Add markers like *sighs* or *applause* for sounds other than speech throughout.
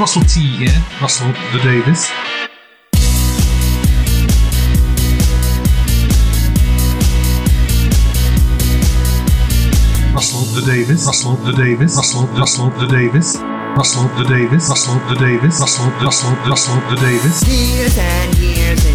Russell T here, Russell the Davis. Russell the Davis, Russell the Davis, Russell, Russell the Davis. Russell the Davis, Russell the Davis, Russell, Russell, Russell the Davis. Years and years and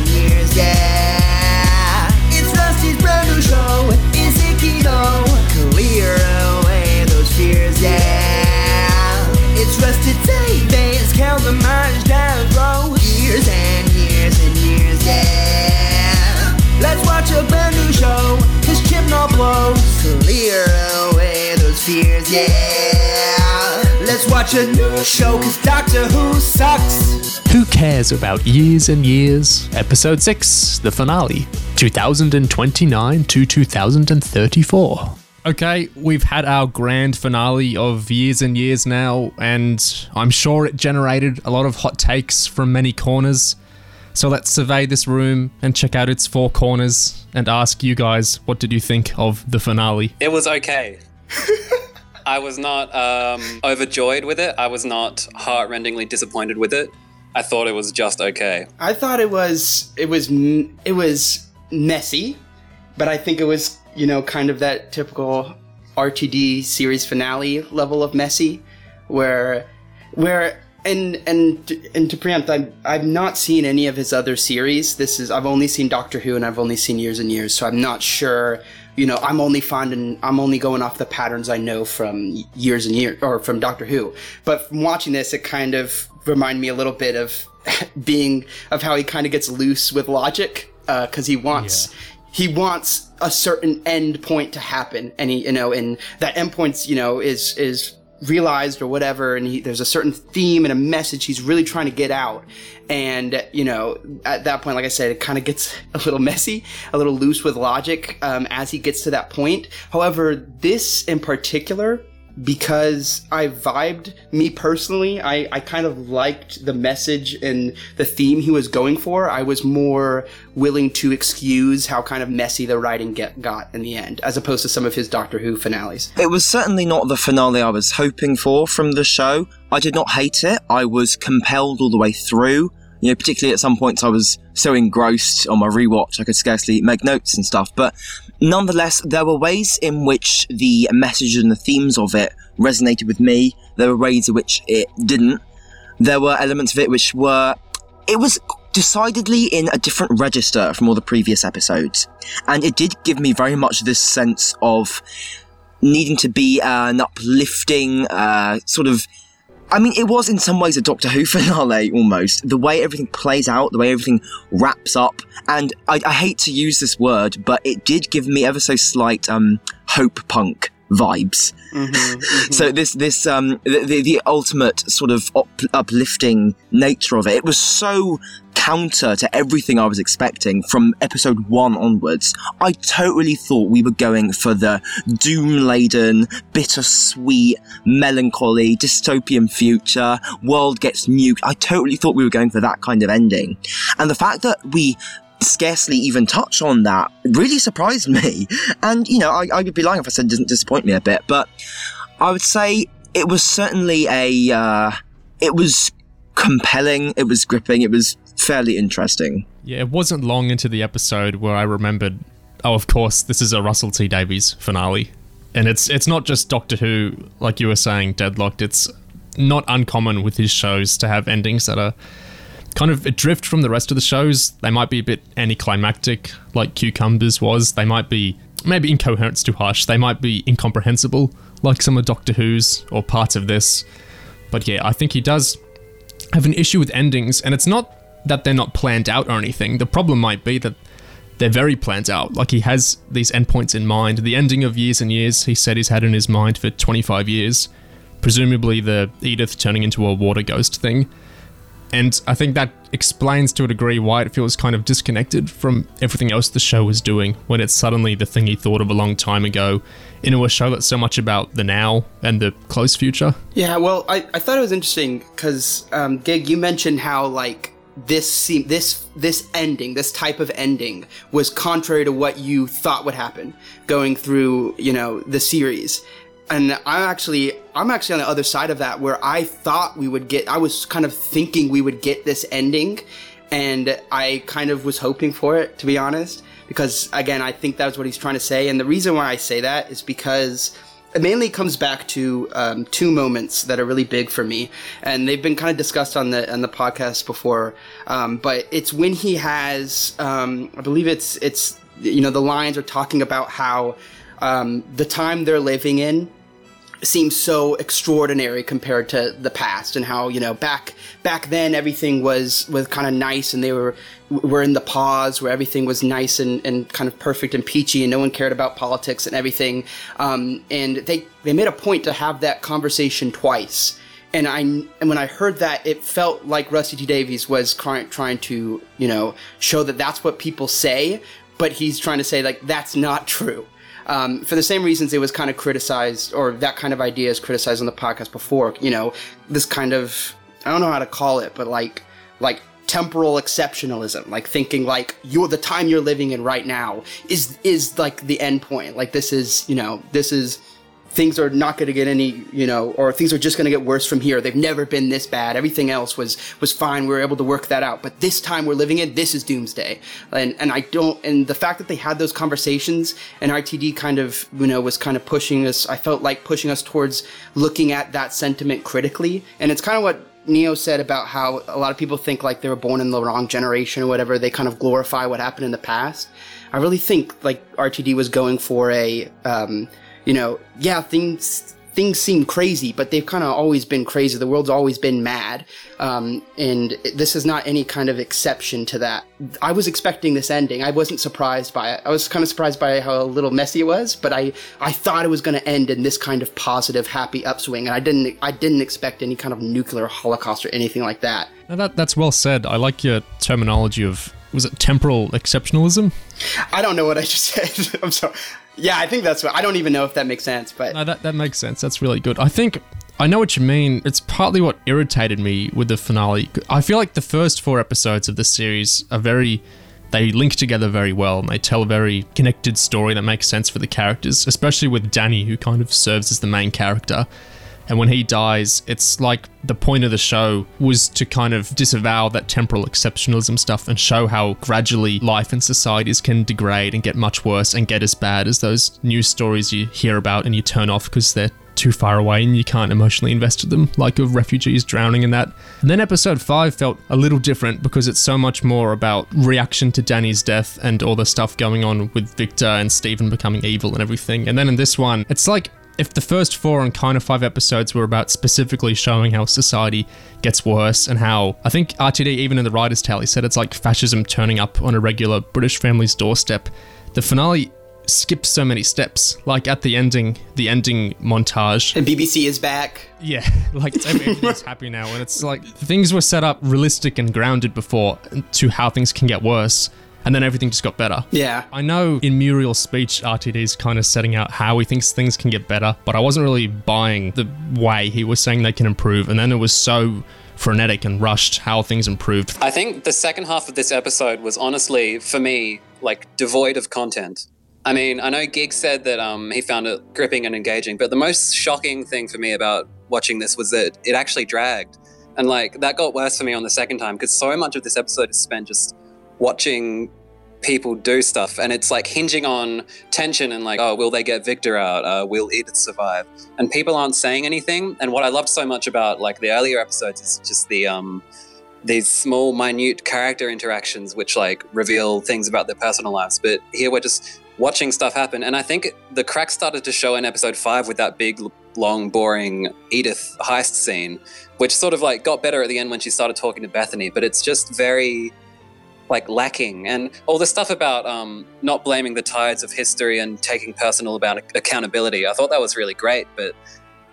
Down the road. Years and years and years, yeah. Let's watch a brand new show. Blows. Clear away those fears, yeah. Let's watch a new show, cause Doctor Who sucks. Who cares about years and years? Episode 6, the finale, 2029 to 2034. Okay, we've had our grand finale of years and years now, and I'm sure it generated a lot of hot takes from many corners. So let's survey this room and check out its four corners and ask you guys what did you think of the finale? It was okay. *laughs* I was not um, overjoyed with it. I was not heartrendingly disappointed with it. I thought it was just okay. I thought it was it was it was messy, but I think it was you know kind of that typical RTD series finale level of messy, where where and and and to preempt, I've I've not seen any of his other series. This is I've only seen Doctor Who and I've only seen Years and Years, so I'm not sure. You know, I'm only finding I'm only going off the patterns I know from Years and Years or from Doctor Who. But from watching this, it kind of reminded me a little bit of *laughs* being of how he kind of gets loose with logic uh, because he wants he wants a certain end point to happen. And he you know and that end point you know is is realized or whatever. And he, there's a certain theme and a message he's really trying to get out. And you know at that point like i said it kind of gets *laughs* a little messy a little loose with logic um, as he gets to that point. However this in particular because I vibed, me personally, I, I kind of liked the message and the theme he was going for. I was more willing to excuse how kind of messy the writing get, got in the end, as opposed to some of his Doctor Who finales. It was certainly not the finale I was hoping for from the show. I did not hate it. I was compelled all the way through. You know, particularly at some points I was so engrossed on my rewatch I could scarcely make notes and stuff. But nonetheless, there were ways in which the message and the themes of it resonated with me. There were ways in which it didn't. There were elements of it which were. It was decidedly in a different register from all the previous episodes. And it did give me very much this sense of needing to be an uplifting, uh, sort of I mean, it was in some ways a Doctor Who *laughs* finale almost. The way everything plays out, the way everything wraps up, and I, I hate to use this word, but it did give me ever so slight um, hope punk vibes. So this this um the, the, the ultimate sort of up, uplifting nature of it. It was so counter to everything I was expecting from episode one onwards. I totally thought we were going for the doom laden, bittersweet, melancholy, dystopian future. World gets nuked. I totally thought we were going for that kind of ending. And the fact that we scarcely even touch on that really surprised me. And, you know, I, I would be lying if I said it didn't disappoint me a bit, but I would say it was certainly a, uh, it was compelling, it was gripping, it was fairly interesting. Yeah, it wasn't long into the episode where I remembered, oh, of course, this is a Russell T Davies finale. And it's it's not just Doctor Who, like you were saying, Deadlocked. It's not uncommon with his shows to have endings that are kind of adrift from the rest of the shows. They might be a bit anticlimactic, like Cucumbers was. They might be maybe incoherent's too harsh. They might be incomprehensible, like some of Doctor Who's or parts of this. But yeah, I think he does have an issue with endings, and it's not that they're not planned out or anything. The problem might be that they're very planned out. Like he has these endpoints in mind. The ending of Years and Years, he said he's had in his mind for 25 years. Presumably the Edith turning into a water ghost thing. And I think that explains to a degree why it feels kind of disconnected from everything else the show was doing when it's suddenly the thing he thought of a long time ago into a show that's so much about the now and the close future. Yeah, well, I, I thought it was interesting because, um, Gig, you mentioned how, like, this seem this this ending this type of ending was contrary to what you thought would happen going through you know the series and I'm actually I'm actually on the other side of that where I thought we would get I was kind of thinking we would get this ending. And I kind of was hoping for it to be honest. Because again I think that's what he's trying to say. And the reason why I say that is because it mainly comes back to um, two moments that are really big for me, and they've been kind of discussed on the on the podcast before. Um, but it's when he has, um, I believe it's it's you know the lines are talking about how um, the time they're living in seems so extraordinary compared to the past and how you know back back then everything was was kind of nice and they were were in the pause where everything was nice and, and kind of perfect and peachy and no one cared about politics and everything um, and they they made a point to have that conversation twice and I and when I heard that, it felt like Rusty T Davies was trying trying to you know show that that's what people say, but he's trying to say like that's not true. Um, for the same reasons it was kind of criticized, or that kind of idea is criticized on the podcast before. You know, this kind of I don't know how to call it, but like like temporal exceptionalism, like thinking like you're the time you're living in right now is is like the end point. Like this is you know this is things are not going to get any, you know, or things are just going to get worse from here. They've never been this bad. Everything else was was fine. We were able to work that out. But this time we're living in, this is doomsday. And and I don't. And the fact that they had those conversations and RTD kind of, you know, was kind of pushing us. I felt like pushing us towards looking at that sentiment critically. And it's kind of what Neo said about how a lot of people think like they were born in the wrong generation or whatever. They kind of glorify what happened in the past. I really think like RTD was going for a. Um, you know, yeah, things things seem crazy, but they've kind of always been crazy. The world's always been mad, um, and this is not any kind of exception to that. I was expecting this ending. I wasn't surprised by it. I was kind of surprised by how a little messy it was, but I I thought it was going to end in this kind of positive, happy upswing, and I didn't I didn't expect any kind of nuclear holocaust or anything like that. Now that that's well said. I like your terminology of was it temporal exceptionalism? I don't know what I just said. *laughs* I'm sorry. Yeah, I think that's what I don't even know if that makes sense, but No, that, that makes sense. That's really good. I think I know what you mean. It's partly what irritated me with the finale. I feel like the first four episodes of the series are very. They link together very well and they tell a very connected story that makes sense for the characters, especially with Danny, who kind of serves as the main character. And when he dies, it's like the point of the show was to kind of disavow that temporal exceptionalism stuff and show how gradually life and societies can degrade and get much worse and get as bad as those news stories you hear about and you turn off because they're too far away and you can't emotionally invest in them, like of refugees drowning in that. And then episode 5 felt a little different because it's so much more about reaction to Danny's death and all the stuff going on with Victor and Stephen becoming evil and everything. And then in this one, it's like if the first four and kind of five episodes were about specifically showing how society gets worse and how I think RTD, even in the writer's tally, said it's like fascism turning up on a regular British family's doorstep, the finale skips so many steps. Like at the ending, the ending montage. and BBC is back. Yeah, *laughs* like it's, everything's *laughs* happy now, and it's like things were set up realistic and grounded before to how things can get worse, and then everything just got better. Yeah. I know in Muriel's speech, RTD's kind of setting out how he thinks things can get better, but I wasn't really buying the way he was saying they can improve, and then it was so frenetic and rushed how things improved. I think the second half of this episode was honestly, for me, like devoid of content. I mean, I know Geek said that um, he found it gripping and engaging, but the most shocking thing for me about watching this was that it actually dragged. And like that got worse for me on the second time because so much of this episode is spent just watching people do stuff and it's like hinging on tension and like oh will they get victor out? Uh, will edith survive? And people aren't saying anything and what i loved so much about like the earlier episodes is just the um these small minute character interactions which like reveal things about their personal lives but here we're just watching stuff happen and i think the cracks started to show in episode 5 with that big long boring edith heist scene which sort of like got better at the end when she started talking to bethany but it's just very like lacking and all the stuff about um, not blaming the tides of history and taking personal about accountability i thought that was really great but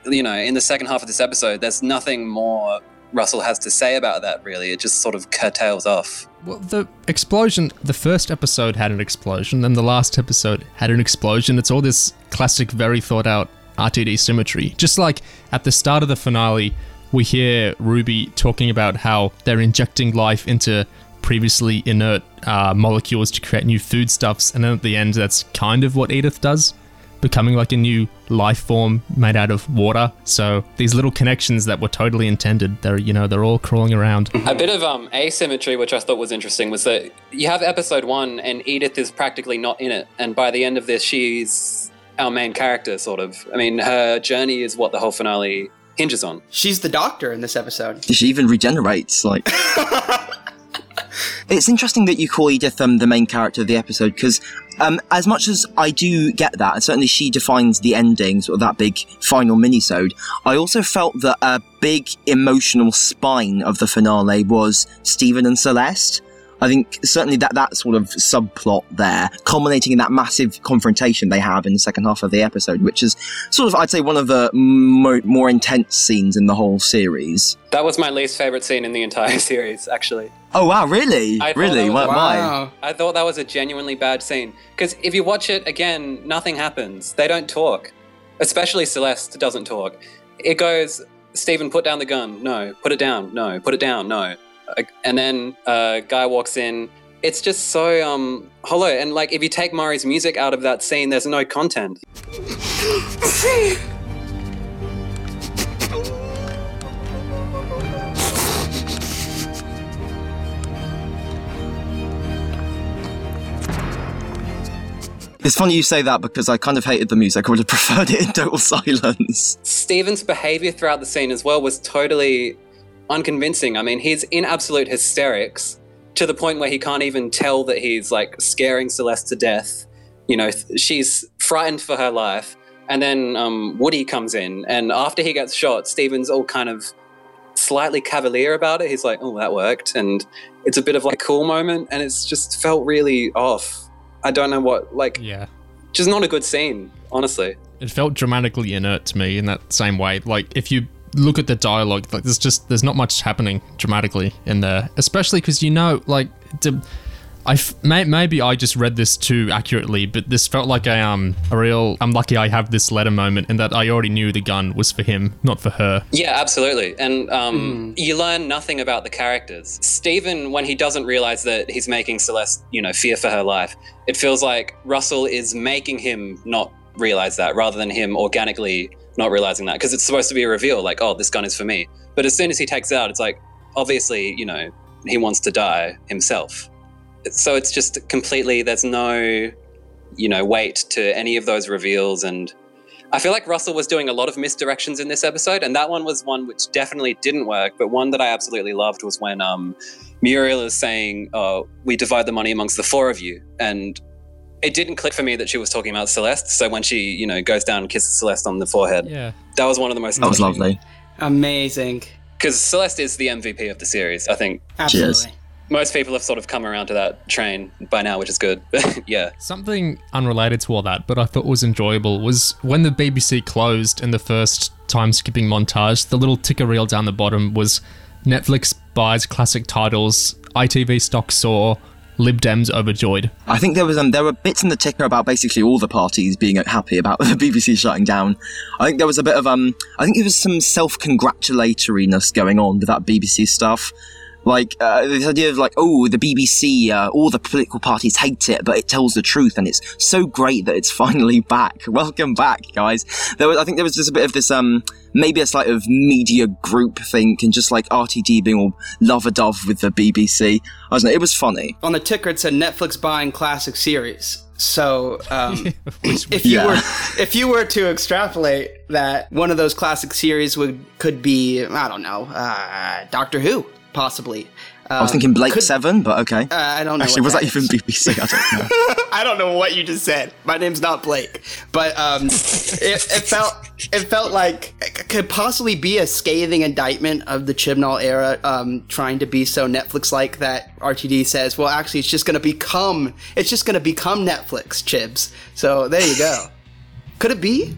you know in the second half of this episode there's nothing more russell has to say about that really it just sort of curtails off Well, the explosion, the first episode had an explosion, then the last episode had an explosion. It's all this classic, very thought out RTD symmetry. Just like at the start of the finale, we hear Ruby talking about how they're injecting life into previously inert uh, molecules to create new foodstuffs, and then at the end, that's kind of what Edith does. becoming like a new life form made out of water. So these little connections that were totally intended, they're you know they're all crawling around. A bit of um, asymmetry, which I thought was interesting, was that you have episode one, and Edith is practically not in it, and by the end of this, she's our main character, sort of. I mean, her journey is what the whole finale hinges on. She's the doctor in this episode. She even regenerates. Like, *laughs* it's interesting that you call Edith um, the main character of the episode because, um, as much as I do get that, and certainly she defines the ending, sort of that big final minisode. I also felt that a big emotional spine of the finale was Stephen and Celeste. I think certainly that that sort of subplot there, culminating in that massive confrontation they have in the second half of the episode, which is sort of, I'd say, one of the more, more intense scenes in the whole series. That was my least favorite scene in the entire *laughs* series, actually. Oh wow, really? I really? that was- Why? why? I thought that was a genuinely bad scene. Because if you watch it again, nothing happens. They don't talk. Especially Celeste doesn't talk. It goes, Stephen, put down the gun. No. Put it down. No. Put it down. No. Uh, And then a guy walks in. It's just so um, hollow. And like, if you take Murray's music out of that scene, there's no content. It's funny you say that because I kind of hated the music. I would have *laughs* preferred it in total *laughs* silence. Stephen's behavior throughout the scene as well was totally unconvincing. I mean, he's in absolute hysterics to the point where he can't even tell that he's like scaring Celeste to death. You know, th- she's frightened for her life. And then um, Woody comes in, and after he gets shot, Steven's all kind of slightly cavalier about it. He's like, "Oh, that worked," and it's a bit of like a cool moment, and it's just felt really off. I don't know what, like, Yeah. just not a good scene, honestly. It felt dramatically inert to me in that same way. Like if you look at the dialogue, like there's just there's not much happening dramatically in there, especially because you know, like, the, I f- may, maybe I just read this too accurately, but this felt like a um a real I'm lucky I have this letter moment, in that I already knew the gun was for him, not for her. Yeah, absolutely. And um, you learn nothing about the characters. Stephen, when he doesn't realize that he's making Celeste, you know, fear for her life, it feels like Russell is making him not realize that rather than him organically not realizing that. Because it's supposed to be a reveal, like, oh, this gun is for me. But as soon as he takes it out, it's like, obviously, you know, he wants to die himself. So it's just completely, there's no, you know, weight to any of those reveals and I feel like Russell was doing a lot of misdirections in this episode, and that one was one which definitely didn't work. But one that I absolutely loved was when um, Muriel is saying, "Oh, we divide the money amongst the four of you," and it didn't click for me that she was talking about Celeste. So when she, you know, goes down and kisses Celeste on the forehead, Yeah. that was one of the most That was lovely. Amazing. because Celeste is the MVP of the series. I think Absolutely. most people have sort of come around to that train by now, which is good. *laughs* yeah. Something unrelated to all that, but I thought was enjoyable was when the BBC closed in the first time skipping montage, the little ticker reel down the bottom was Netflix buys classic titles, ITV stock soar, Lib Dems overjoyed. I think there was um, there were bits in the ticker about basically all the parties being happy about *laughs* the BBC shutting down. I think there was a bit of um I think there was some self congratulatoriness going on with that BBC stuff. Like uh, this idea of like, oh, the BBC, uh, all the political parties hate it, but it tells the truth, and it's so great that it's *laughs* finally back. Welcome back, guys. There was, I think there was just a bit of this, um, maybe a slight of media group think, and just like RTD being all love a dove with the BBC. I don't know, it was funny. On the ticker, it said Netflix buying classic series. So, um, *laughs* if you Yeah. were if you were to extrapolate that, one of those classic series would could be I don't know, uh, Doctor Who, possibly. Uh, I was thinking Blake could- Seven, but okay. Uh, I don't know. Actually, was that even is. *laughs* BBC? I don't know. *laughs* I don't know what you just said. My name's not Blake, but um, it, it felt it felt like it could possibly be a scathing indictment of the Chibnall era, um, trying to be so Netflix-like that RTD says, "Well, actually, it's just going to become it's just going to become Netflix Chibs." So there you go. Could it be?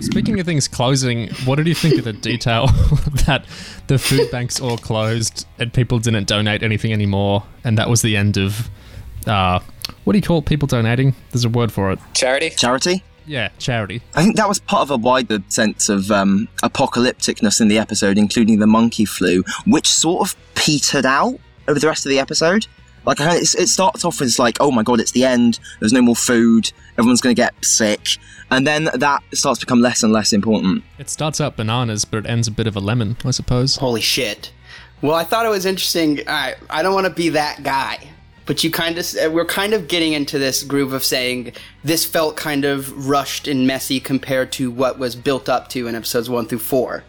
Speaking of things closing, what did you think of the detail *laughs* that the food banks all closed and people didn't donate anything anymore, and that was the end of uh, what do you call people donating? There's a word for it. Charity? Charity? Yeah, charity. I think that was part of a wider sense of um, apocalypticness in the episode, including the monkey flu, which sort of petered out over the rest of the episode. Like I, it's, it starts off as like, oh my god, it's the end. There's no more food. Everyone's going to get sick, and then that starts to become less and less important. It starts out bananas, but it ends a bit of a lemon, I suppose. Holy shit. Well, I thought it was interesting. All right, I don't want to be that guy, but you kind of uh, we're kind of getting into this groove of saying this felt kind of rushed and messy compared to what was built up to in episodes one through four.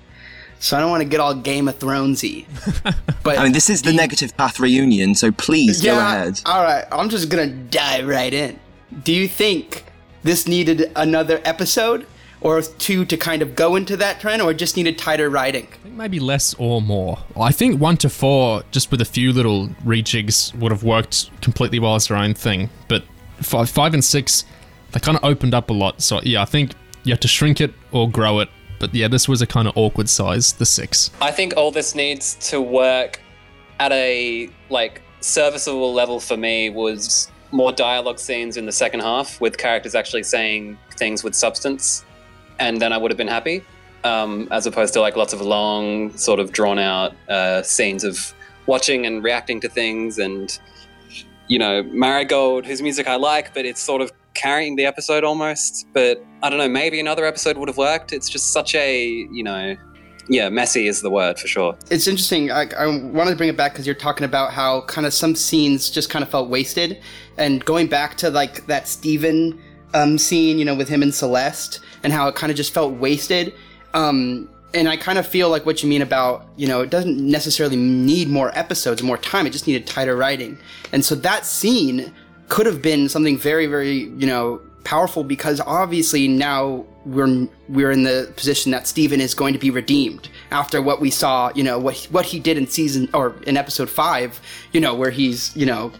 So I don't want to get all Game of Thronesy. *laughs* But I mean, this is the negative path reunion, so please go ahead. All right, I'm just gonna dive right in. Do you think this needed another episode or two to kind of go into that trend, or just needed tighter writing? I think maybe less or more. I think one to four, just with a few little rejigs, would have worked completely well as their own thing. But five, five and six, they kind of opened up a lot. So yeah, I think you have to shrink it or grow it. But yeah, this was a kind of awkward size, the six. I think all this needs to work at a like serviceable level for me was more dialogue scenes in the second half with characters actually saying things with substance, and then I would have been happy. Um, as opposed to like lots of long, sort of drawn out uh, scenes of watching and reacting to things, and you know, Murray Gold, whose music I like, but it's sort of carrying the episode almost. But I don't know, maybe another episode would have worked. It's just such a, you know, yeah, messy is the word for sure. It's interesting. I, I wanted to bring it back because you're talking about how kind of some scenes just kind of felt wasted, and going back to like that Steven um, scene, you know, with him and Celeste, and how it kind of just felt wasted. Um, and I kind of feel like what you mean about, you know, it doesn't necessarily need more episodes, more time. It just needed tighter writing. And so that scene could have been something very, very, you know, powerful because obviously now we're we're in the position that Steven is going to be redeemed after what we saw, you know, what what he did in season or in episode 5, you know, where he's, you know,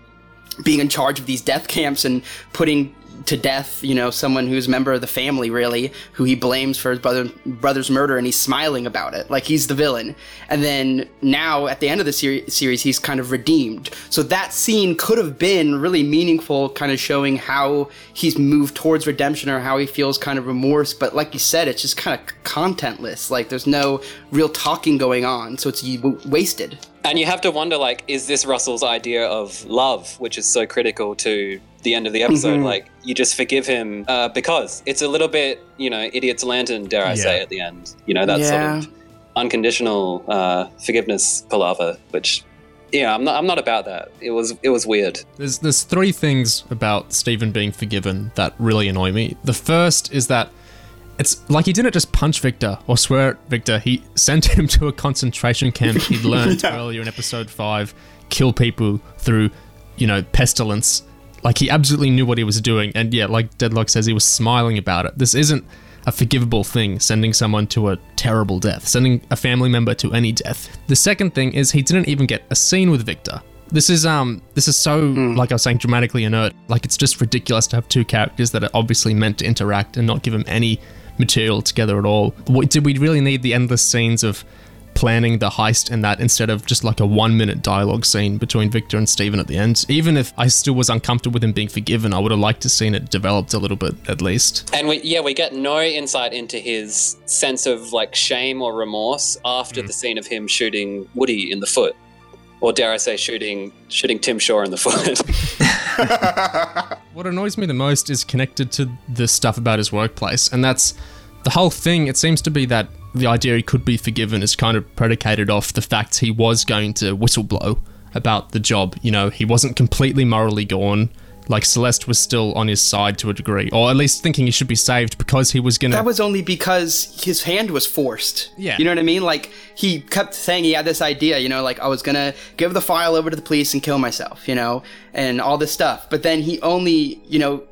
being in charge of these death camps and putting to death, you know, someone who's a member of the family, really, who he blames for his brother, brother's murder, and he's smiling about it, like he's the villain. And then now, at the end of the seri- series, he's kind of redeemed. So that scene could have been really meaningful, kind of showing how he's moved towards redemption or how he feels kind of remorse. But like you said, it's just kind of contentless. Like there's no real talking going on, so it's w- wasted. And you have to wonder, like, is this Russell's idea of love, which is so critical to the end of the episode? Like, you just forgive him uh, because it's a little bit, you know, idiot's lantern, dare I say, at the end. You know, that Yeah. sort of unconditional uh, forgiveness palaver, which, yeah, I'm not, I'm not about that. It was, it was weird. There's there's three things about Stephen being forgiven that really annoy me. The first is that it's like he didn't just punch Victor or swear at Victor. He sent him *laughs* to a concentration camp he'd *laughs* learned earlier in episode five, kill people through, you know, pestilence. Like he absolutely knew what he was doing, and yeah, like Deadlock says, he was smiling about it. This isn't a forgivable thing, sending someone to a terrible death, sending a family member to any death. The second thing is he didn't even get a scene with Victor. This is um this is so like I was saying dramatically inert. Like it's just ridiculous to have two characters that are obviously meant to interact and not give them any material together at all. What, did we really need the endless scenes of planning the heist and that instead of just like a one minute dialogue scene between Victor and Steven at the end? Even if I still was uncomfortable with him being forgiven, I would have liked to seen it developed a little bit at least. And we, yeah, we get no insight into his sense of like shame or remorse after mm. the scene of him shooting Woody in the foot, or dare I say, shooting shooting Tim Shaw in the foot. *laughs* What annoys me the most is connected to the stuff about his workplace, and that's the whole thing. It seems to be that the idea he could be forgiven is kind of predicated off the fact he was going to whistleblow about the job. You know, he wasn't completely morally gone. Like Celeste was still on his side to a degree, or at least thinking he should be saved because he was gonna. That was only because his hand was forced. Yeah. You know what I mean? Like he kept saying he had this idea, you know, like I was gonna give the file over to the police and kill myself, you know, and all this stuff. But then he only, you know,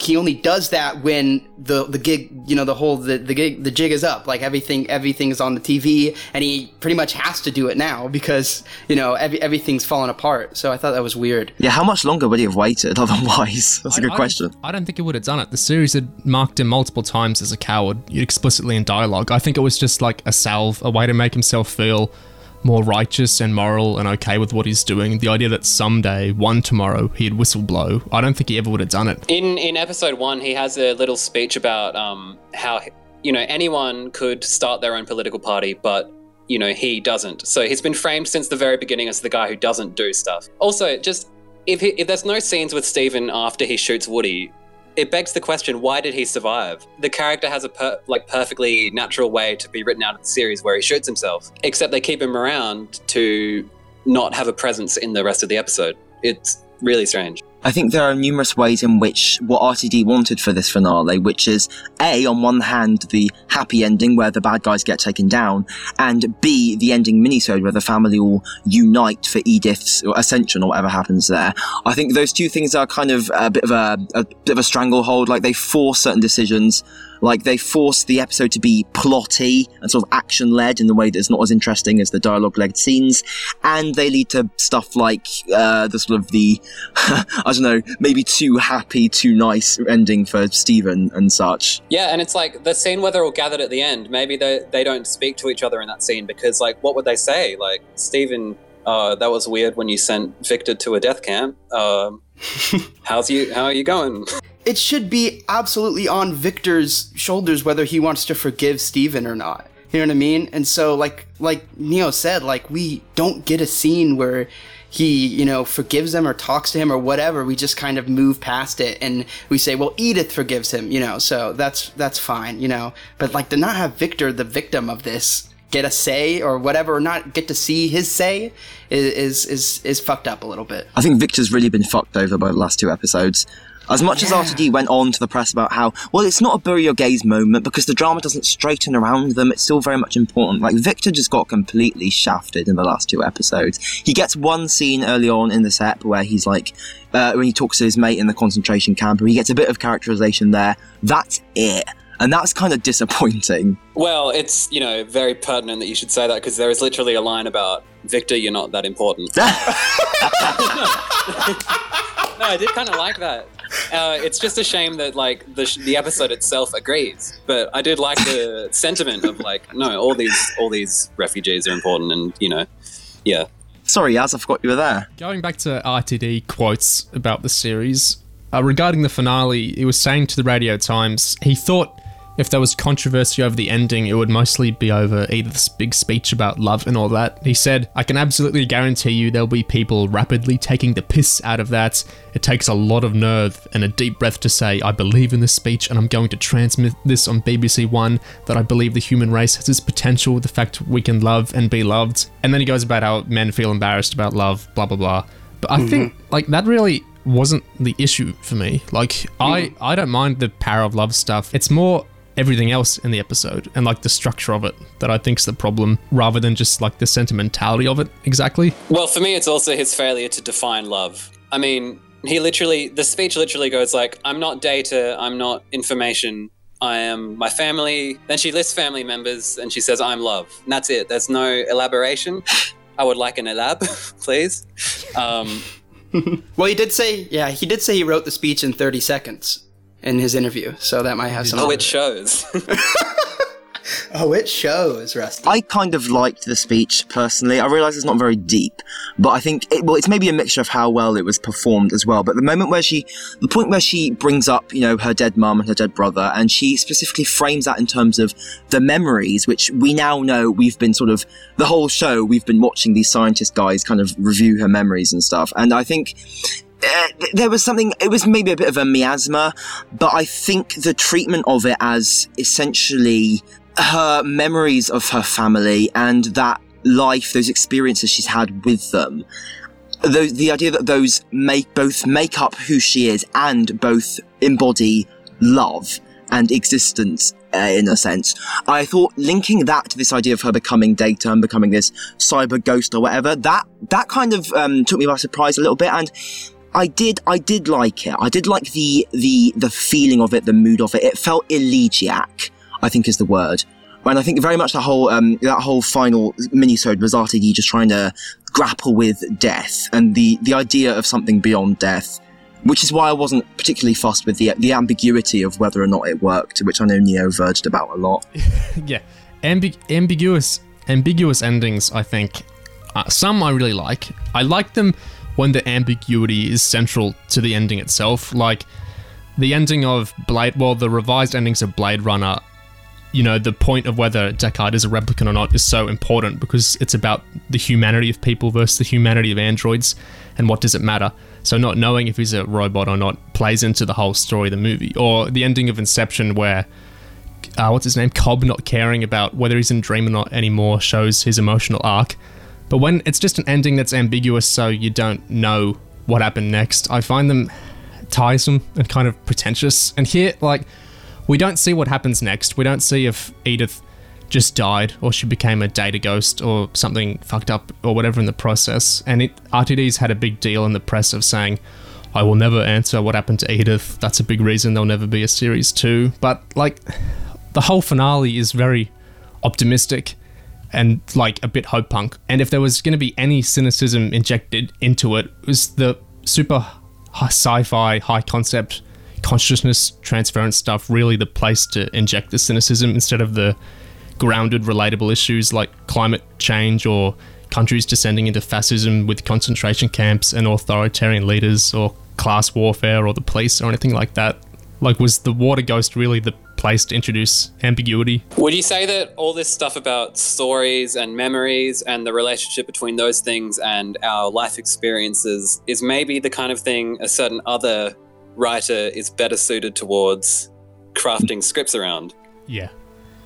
he only does that when the the gig, you know, the whole the, the gig the jig is up. Like everything everything is on the TV and he pretty much has to do it now because, you know, every, everything's falling apart. So I thought that was weird. Yeah, how much longer would he have waited *laughs* otherwise? That's a good I- I question. don't- I don't think he would have done it. The series had marked him multiple times as a coward, explicitly in dialogue. I think it was just like a salve, a way to make himself feel more righteous and moral and okay with what he's doing. The idea that someday, one tomorrow, he'd whistleblow. I don't think he ever would have done it. in in episode one, he has a little speech about um, how you know anyone could start their own political party, but you know he doesn't. So he's been framed since the very beginning as the guy who doesn't do stuff. Also, just if he, if there's no scenes with Steven after he shoots Woody, it begs the question: Why did he survive? The character has a per, like perfectly natural way to be written out of the series where he shoots himself, except they keep him around to not have a presence in the rest of the episode. It's really strange. I think there are numerous ways in which what RTD wanted for this finale, which is A, on one hand, the happy ending where the bad guys get taken down, and B, the ending minisode where the family all unite for Edith's ascension or whatever happens there. I think those two things are kind of a bit of a, a bit of a stranglehold, like they force certain decisions like they force the episode to be plotty and sort of action led in the way that's not as interesting as the dialogue led scenes, and they lead to stuff like uh, the sort of the *laughs* I don't know maybe too happy, too nice ending for Steven and such. Yeah, and it's like the scene where they're all gathered at the end. Maybe they they don't speak to each other in that scene because like what would they say? Like Steven, uh, that was weird when you sent Victor to a death camp. Um, *laughs* how's you? How are you going? It should be absolutely on Victor's shoulders whether he wants to forgive Steven or not. You know what I mean? And so like like Neo said, like we don't get a scene where he, you know, forgives him or talks to him or whatever. We just kind of move past it and we say, well, Edith forgives him, you know, so that's that's fine, you know. But like to not have Victor, the victim of this, get a say or whatever, or not get to see his say is is is, is fucked up a little bit. I think Victor's really been fucked over by the last two episodes. As much Yeah. as RTD went on to the press about how, well, it's not a bury your gays moment because the drama doesn't straighten around them, it's still very much important. Like, Victor just got completely shafted in the last two episodes. He gets one scene early on in the set where he's like, uh, when he talks to his mate in the concentration camp, and he gets a bit of characterization there. That's it. And that's kind of disappointing. Well, it's you know very pertinent that you should say that because there is literally a line about Victor, you're not that important. *laughs* *laughs* no, I did kind of like that. Uh, it's just a shame that like the, sh- the episode itself agrees, but I did like the *laughs* sentiment of like no, all these all these refugees are important, and you know, yeah, Sorry, Yaz, I forgot you were there. Going back to RTD quotes about the series, uh, regarding the finale, he was saying to the Radio Times he thought if there was controversy over the ending, it would mostly be over Edith's big speech about love and all that. He said, I can absolutely guarantee you there'll be people rapidly taking the piss out of that. It takes a lot of nerve and a deep breath to say, I believe in this speech and I'm going to transmit this on BBC One that I believe the human race has its potential, the fact we can love and be loved. And then he goes about how men feel embarrassed about love, blah, blah, blah. But I think, mm-hmm. like, that really wasn't the issue for me. Like, I, I don't mind the power of love stuff. It's more everything else in the episode and like the structure of it that I think's the problem rather than just like the sentimentality of it exactly. Well, for me, it's also his failure to define love. I mean, he literally, the speech literally goes like, I'm not data, I'm not information, I am my family. Then she lists family members and she says, I'm love. And that's it. There's no elaboration. *laughs* I would like an elab, *laughs* please. Um, *laughs* Well, he did say, yeah, he did say he wrote the speech in 30 seconds in his interview, so that might have some. oh, it shows. *laughs* oh, it shows, Rusty. I kind of liked the speech personally. I realise it's not very deep, but I think it, well, it's maybe a mixture of how well it was performed as well. But the moment where she, the point where she brings up, you know, her dead mum and her dead brother, and she specifically frames that in terms of the memories, which we now know we've been sort of the whole show we've been watching these scientist guys kind of review her memories and stuff, and I think uh, there was something it was maybe a bit of a miasma but i think the treatment of it as essentially her memories of her family and that life those experiences she's had with them the, the idea that those make both make up who she is and both embody love and existence uh, in a sense. I thought linking that to this idea of her becoming data and becoming this cyber ghost or whatever, that that kind of um, took me by surprise a little bit, and I did I did like it. I did like the the the feeling of it, the mood of it. It felt elegiac, I think is the word. And I think very much the whole um, that whole final minisode was RTD just trying to grapple with death and the the idea of something beyond death which is why I wasn't particularly fussed with the the ambiguity of whether or not it worked, which I know Neo verged about a lot. *laughs* yeah, Ambi- ambiguous ambiguous endings. I think uh, some I really like. I like them when the ambiguity is central to the ending itself. Like the ending of Blade. Well, the revised endings of Blade Runner you know, the point of whether Deckard is a replicant or not is so important because it's about the humanity of people versus the humanity of androids and what does it matter. So not knowing if he's a robot or not plays into the whole story of the movie. Or the ending of Inception where uh, what's his name? Cobb not caring about whether he's in dream or not anymore shows his emotional arc. But when it's just an ending that's ambiguous so you don't know what happened next, I find them tiresome and kind of pretentious. And here, like, we don't see what happens next. We don't see if Edith just died or she became a data ghost or something fucked up or whatever in the process. And it, RTD's had a big deal in the press of saying, I will never answer what happened to Edith. That's a big reason there'll never be a series two. But, like, the whole finale is very optimistic and like a bit hope punk. And if there was going to be any cynicism injected into it, it was the super sci-fi, high concept, consciousness transference stuff really the place to inject the cynicism instead of the grounded, relatable issues like climate change or countries descending into fascism with concentration camps and authoritarian leaders or class warfare or the police or anything like that. Like, was the Water Ghost really the place to introduce ambiguity? Would you say that all this stuff about stories and memories and the relationship between those things and our life experiences is maybe the kind of thing a certain other writer is better suited towards crafting scripts around? Yeah.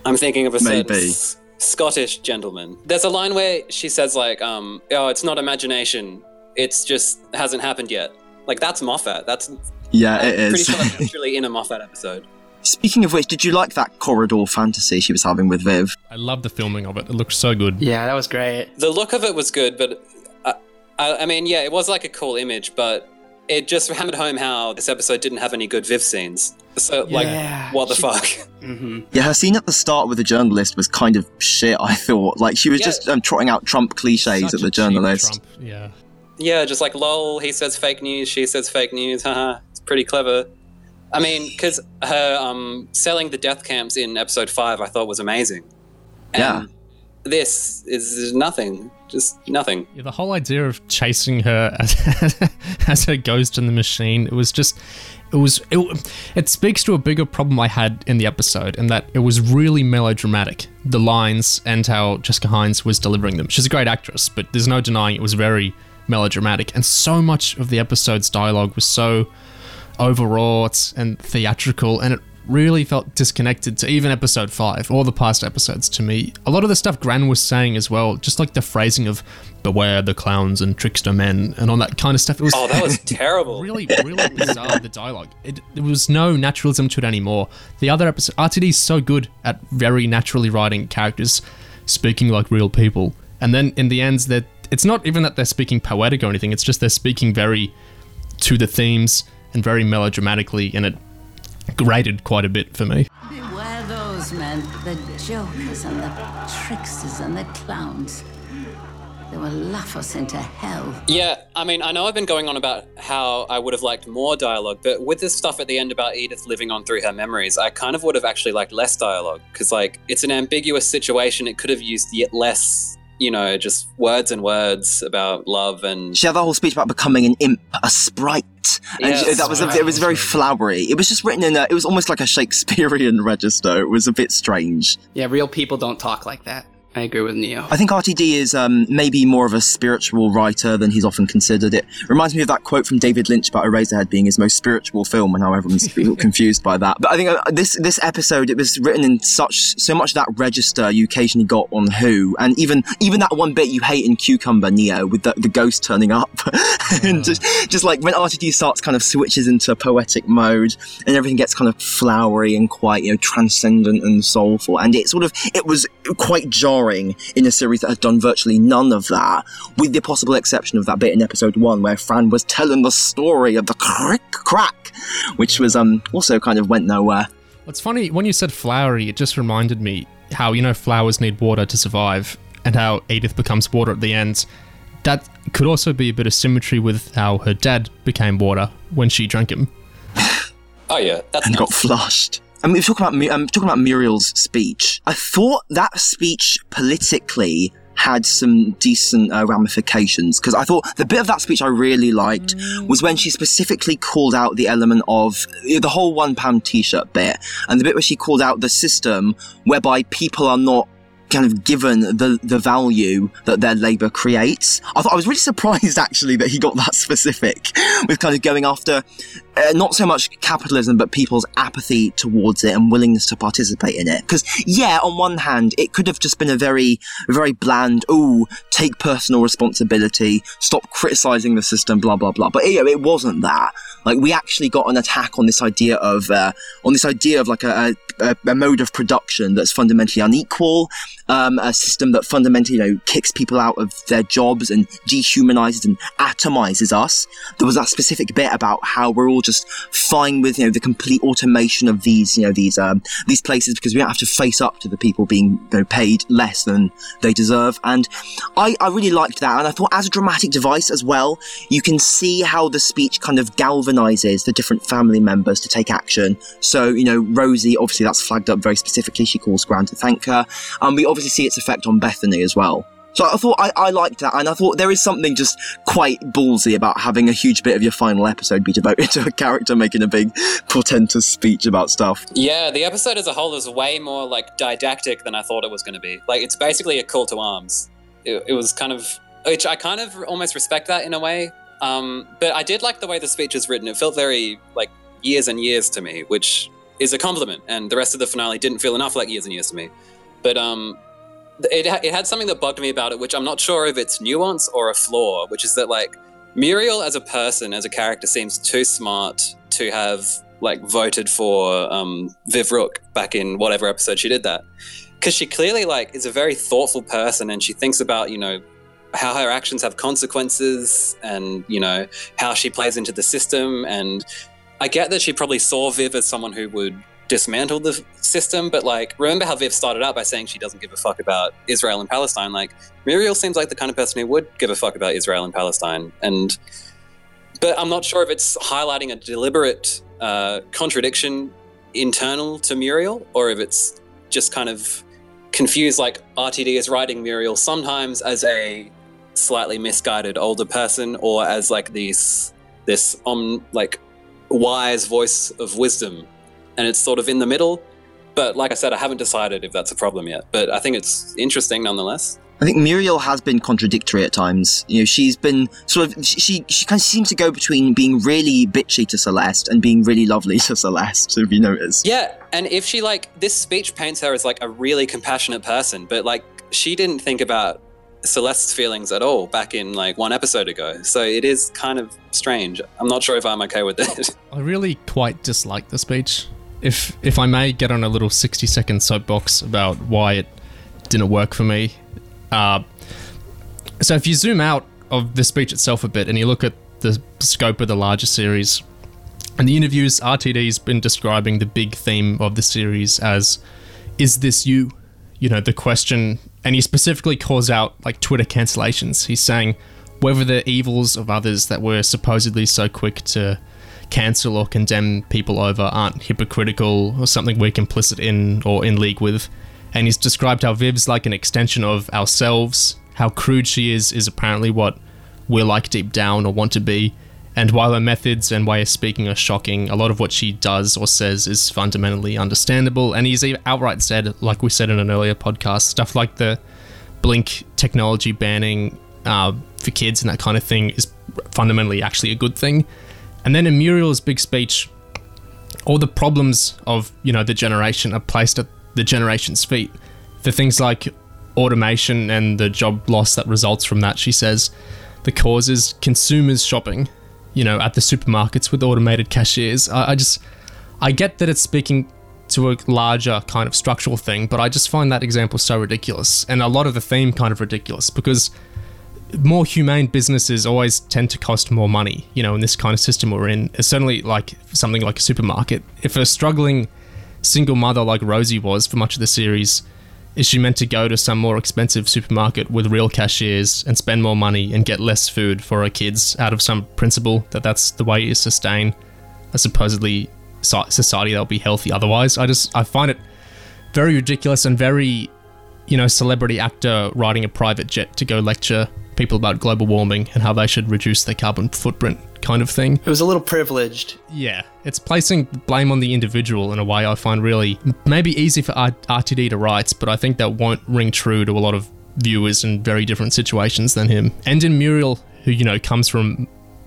I'm thinking of a certain S- Scottish gentleman. There's a line where she says like, um, "Oh, it's not imagination. It's just hasn't happened yet." Like that's Moffat. That's Yeah, it I'm pretty is. sure that's *laughs* actually in a Moffat episode. Speaking of which, did you like that corridor fantasy she was having with Viv? I love the filming of it. It looked so good. Yeah, that was great. The look of it was good, but uh, I, I mean, yeah, it was like a cool image, but it just hammered home how this episode didn't have any good Viv scenes. So, like, Yeah, what the she- fuck? *laughs* hmm Yeah, her scene at the start with the journalist was kind of shit. I thought, like, she was Yeah. just um, trotting out Trump cliches Such at the a journalist. Trump, Yeah. Yeah, just like lol. He says fake news. She says fake news. *laughs* Haha, it's pretty clever. I mean, because her um, selling the death camps in episode five, I thought was amazing. And Yeah. This is nothing. Just nothing. Yeah, the whole idea of chasing her *laughs* as, as her ghost in the machine, it was just, it was, it, it speaks to a bigger problem I had in the episode, in that it was really melodramatic. The lines and how Jessica Hynes was delivering them. She's a great actress, but there's no denying it was very melodramatic. And so much of the episode's dialogue was so overwrought and theatrical, and it really felt disconnected to even episode 5 or the past episodes to me. A lot of the stuff Gran was saying as well, just like the phrasing of beware the clowns and trickster men and all that kind of stuff. It was Oh, that was *laughs* terrible. really, really bizarre, the dialogue. It, there was no naturalism to it anymore. The other episode, RTD is so good at very naturally writing characters speaking like real people. And then in the end, that it's not even that they're speaking poetic or anything, it's just they're speaking very to the themes and very melodramatically, and it grated quite a bit for me. Beware those men, the jokers and the tricksters and the clowns. They will laugh us into hell. Yeah, I mean, I know I've been going on about how I would have liked more dialogue, but with this stuff at the end about Edith living on through her memories, I kind of would have actually liked less dialogue because, like, it's an ambiguous situation. It could have used yet less, you know, just words and words about love and. She had that whole speech about becoming an imp, a sprite, and Yeah, she- that was a, it was very flowery. It was just written in a. It was almost like a Shakespearean *laughs* register. It was a bit strange. Yeah, real people don't talk like that. I agree with Neo. I think RTD is um, maybe more of a spiritual writer than he's often considered. It reminds me of that quote from David Lynch about Eraserhead being his most spiritual film, and how everyone's *laughs* confused by that. But I think uh, this this episode it was written in such so much that register you occasionally got on Who, and even even that one bit you hate in Cucumber Neo with the, the ghost turning up, *laughs* and just just like when RTD starts kind of switches into a poetic mode, and everything gets kind of flowery and quite you know transcendent and soulful, and it sort of it was quite jarring in a series that had done virtually none of that, with the possible exception of that bit in episode one where Fran was telling the story of the crick crack, which was um also kind of went nowhere. It's funny, when you said flowery, it just reminded me how, you know, flowers need water to survive, and how Edith becomes water at the end. That could also be a bit of symmetry with how her dad became water when she drank him. *sighs* Oh, yeah, that's and got flushed. I mean, we're talking about I'm talking about Muriel's speech. I thought that speech politically had some decent uh, ramifications because I thought the bit of that speech I really liked was when she specifically called out the element of uh, the whole one pound t-shirt bit and the bit where she called out the system whereby people are not kind of given the the value that their labor creates. I thought I was really surprised *laughs* actually that he got that specific with kind of going after uh, not so much capitalism but people's apathy towards it and willingness to participate in it. Because yeah, on one hand, it could have just been a very very bland, oh, take personal responsibility, stop criticizing the system, blah blah blah. But you know, it wasn't that. Like we actually got an attack on this idea of uh, on this idea of like a, a, a mode of production that's fundamentally unequal um, a system that fundamentally, you know, kicks people out of their jobs and dehumanizes and atomizes us. There was that specific bit about how we're all just fine with, you know, the complete automation of these, you know, these, um, these places because we don't have to face up to the people being, you know, paid less than they deserve. And I, I really liked that. And I thought as a dramatic device as well, you can see how the speech kind of galvanizes the different family members to take action. So, you know, Rosie, obviously that's flagged up very specifically. She calls Gran to thank her. And we obviously see its effect on Bethany as well. So I thought I, I liked that, and I thought there is something just quite ballsy about having a huge bit of your final episode be devoted *laughs* to a character making a big portentous speech about stuff. Yeah, the episode as a whole is way more like didactic than I thought it was going to be. Like it's basically a call to arms. It, it was kind of, which I kind of almost respect that in a way. Um, but I did like the way the speech was written. It felt very like years and years to me, which is a compliment. And the rest of the finale didn't feel enough like years and years to me. But um, it, it had something that bugged me about it, which I'm not sure if it's nuance or a flaw, which is that like Muriel as a person, as a character, seems too smart to have like voted for um, Viv Rook back in whatever episode she did that, because she clearly like is a very thoughtful person and she thinks about you know how her actions have consequences and you know how she plays into the system and I get that she probably saw Viv as someone who would dismantle the system, but like remember how Viv started out by saying she doesn't give a fuck about Israel and Palestine. Like Muriel seems like the kind of person who would give a fuck about Israel and Palestine, and but I'm not sure if it's highlighting a deliberate uh, contradiction internal to Muriel or if it's just kind of confused. Like RTD is writing Muriel sometimes as a slightly misguided older person or as like this this um like wise voice of wisdom and it's sort of in the middle. But like I said, I haven't decided if that's a problem yet. But I think it's interesting nonetheless. I think Muriel has been contradictory at times. You know, she's been sort of she she kind of seems to go between being really bitchy to Celeste and being really lovely *laughs* to Celeste. So if you notice, Yeah, and if she like this speech paints her as like a really compassionate person, but like she didn't think about Celeste's feelings at all back in like one episode ago. So it is kind of strange. I'm not sure if I'm okay with it. *laughs* I really quite dislike the speech. If if I may get on a little 60 second soapbox about why it didn't work for me. Uh, so if you zoom out of the speech itself a bit and you look at the scope of the larger series, and the interviews, RTD's been describing the big theme of the series as, "Is this you?" You know the question, and he specifically calls out like Twitter cancellations. He's saying whether the evils of others that were supposedly so quick to cancel or condemn people over aren't hypocritical or something we're complicit in or in league with. And he's described how Viv's like an extension of ourselves. How crude she is is apparently what we're like deep down or want to be. And while her methods and way of speaking are shocking, a lot of what she does or says is fundamentally understandable. And he's outright said, like we said in an earlier podcast, stuff like the Blink technology banning uh, for kids and that kind of thing is fundamentally actually a good thing. And then in Muriel's big speech, all the problems of you know the generation are placed at the generation's feet. The things like automation and the job loss that results from that, she says, the cause is consumers shopping, you know, at the supermarkets with automated cashiers. I, I just, I get that it's speaking to a larger kind of structural thing, but I just find that example so ridiculous, and a lot of the theme kind of ridiculous because more humane businesses always tend to cost more money, you know, in this kind of system we're in. It's certainly like something like a supermarket. If a struggling single mother like Rosie was for much of the series, is she meant to go to some more expensive supermarket with real cashiers and spend more money and get less food for her kids out of some principle that that's the way you sustain a supposedly society that'll be healthy otherwise? I just I find it very ridiculous and very you know, celebrity actor riding a private jet to go lecture people about global warming and how they should reduce their carbon footprint kind of thing. It was a little privileged. Yeah, it's placing blame on the individual in a way I find really maybe easy for RTD to write, but I think that won't ring true to a lot of viewers in very different situations than him. And in Muriel, who, you know, comes from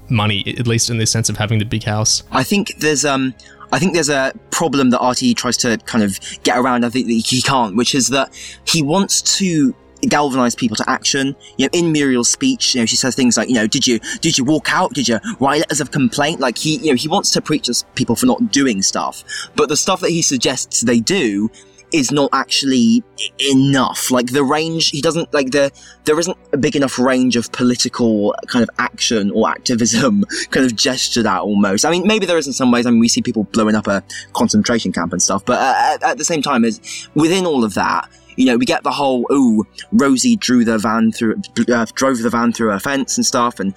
money, at least in the sense of having the big house. I think there's um I think there's a problem that RTD tries to kind of get around. I think that he can't, which is that he wants to galvanize people to action. You know, in Muriel's speech, you know, she says things like, you know, did you did you walk out? Did you write letters of complaint? Like he, you know, he wants to preach to people for not doing stuff, but the stuff that he suggests they do is not actually enough. Like the range, he doesn't like the there isn't a big enough range of political kind of action or activism *laughs* kind of gestured at almost. I mean, maybe there is in some ways. I mean, we see people blowing up a concentration camp and stuff, but uh, at, at the same time, is within all of that, you know, we get the whole, ooh, Rosie drew the van through, uh, drove the van through a fence and stuff, and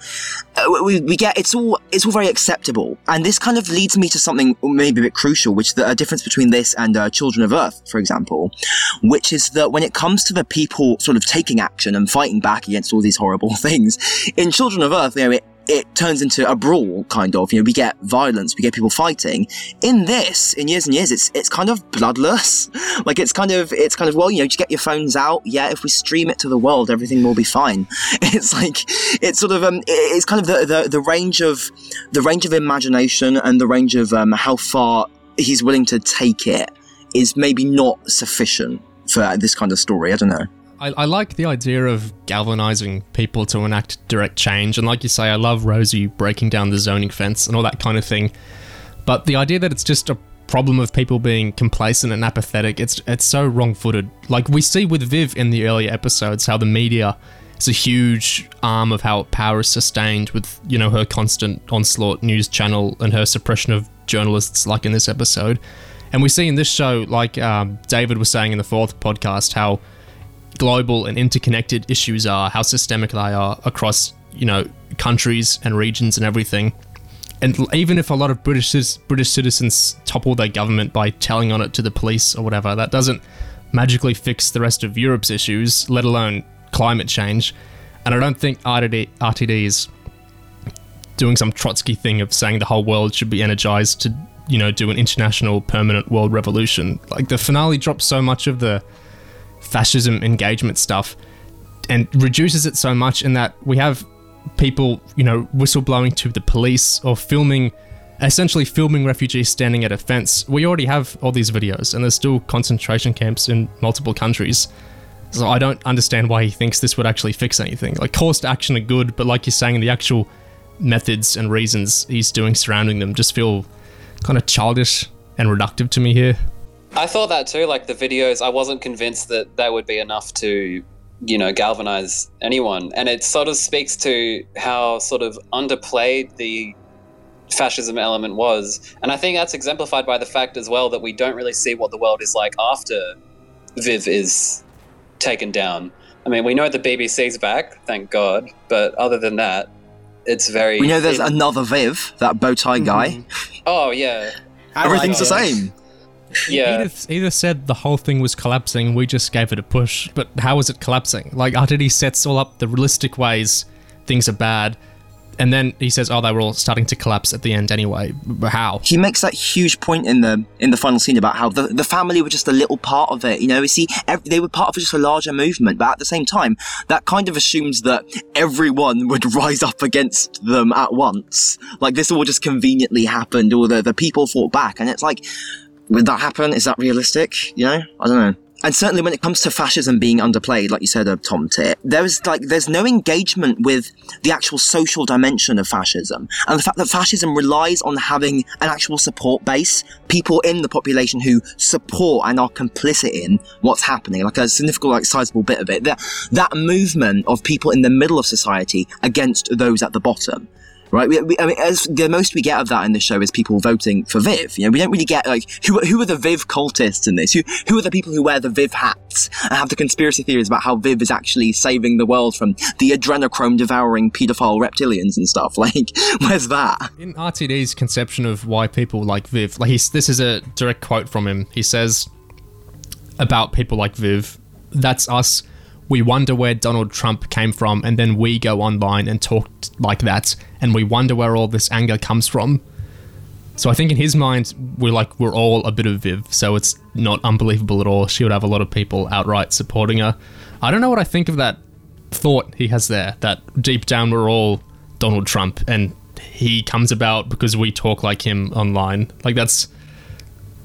uh, we, we get it's all it's all very acceptable. And this kind of leads me to something maybe a bit crucial, which the a difference between this and uh, Children of Earth, for example, which is that when it comes to the people sort of taking action and fighting back against all these horrible *laughs* things, in Children of Earth, you know, it it turns into a brawl, kind of. You know, we get violence, we get people fighting. In this, in years and years, it's it's kind of bloodless. *laughs* Like it's kind of it's kind of well, you know, just get your phones out. Yeah, if we stream it to the world, everything will be fine. *laughs* It's like it's sort of um, it's kind of the, the the range of the range of imagination and the range of um, how far he's willing to take it is maybe not sufficient for this kind of story. I don't know. I, I like the idea of galvanizing people to enact direct change, and like you say, I love Rosie breaking down the zoning fence and all that kind of thing. But the idea that it's just a problem of people being complacent and apathetic, it's it's so wrong-footed. Like we see with Viv in the earlier episodes, how the media is a huge arm of how power is sustained with you know her constant onslaught news channel and her suppression of journalists, like in this episode. And we see in this show, like um, David was saying in the fourth podcast, how global and interconnected issues are, how systemic they are across, you know, countries and regions and everything. And even if a lot of British British citizens topple their government by telling on it to the police or whatever, that doesn't magically fix the rest of Europe's issues, let alone climate change. And I don't think RTD, RTD is doing some Trotsky thing of saying the whole world should be energized to, you know, do an international permanent world revolution. Like the finale drops so much of the fascism engagement stuff and reduces it so much in that we have people, you know, whistleblowing to the police or filming, essentially filming refugees standing at a fence. We already have all these videos, and there's still concentration camps in multiple countries. So I don't understand why he thinks this would actually fix anything. Like, calls to action are good, but like you're saying, the actual methods and reasons he's doing surrounding them just feel kind of childish and reductive to me here. I thought that too. Like the videos, I wasn't convinced that they would be enough to, you know, galvanize anyone. And it sort of speaks to how sort of underplayed the fascism element was. And I think that's exemplified by the fact as well that we don't really see what the world is like after Viv is taken down. I mean, we know the BBC's back, thank God. But other than that, it's very. We know there's it- another Viv, that bow tie guy. Oh yeah, Everything's like the it. same. Yeah. Edith either said the whole thing was collapsing, we just gave it a push. But how is it collapsing? Like RTD sets all up the realistic ways things are bad, and then he says, "Oh, they were all starting to collapse at the end anyway." But how? he makes that huge point in the in the final scene about how the, the family were just a little part of it. You know, you see, ev- they were part of just a larger movement, but at the same time, that kind of assumes that everyone *laughs* would rise up against them at once. Like this all just conveniently happened, or the the people fought back, and it's like, would that happen? Is that realistic? You know, I don't know. And certainly when it comes to fascism being underplayed, like you said, Tom Tit, there is like there's no engagement with the actual social dimension of fascism, and the fact that fascism relies on having an actual support base, people in the population who support and are complicit in what's happening, like a significant, like sizable bit of it. That that movement of people in the middle of society against those at the bottom right? We, we, I mean, as the most we get of that in the show is people voting for Viv. You know, we don't really get like who who are the Viv cultists in this? Who who are the people who wear the Viv hats and have the conspiracy theories about how Viv is actually saving the world from the adrenochrome devouring paedophile reptilians and stuff? *laughs* Like, where's that? In RTD's conception of why people like Viv, like he's, this is a direct quote from him. He says about people like Viv, that's us. We wonder where Donald Trump came from, and then we go online and talk like that, and we wonder where all this anger comes from. So I think in his mind, we're like we're all a bit of Viv, so it's not unbelievable at all. She would have a lot of people outright supporting her. I don't know what I think of that thought he has there. That deep down we're all Donald Trump, and he comes about because we talk like him online. Like that's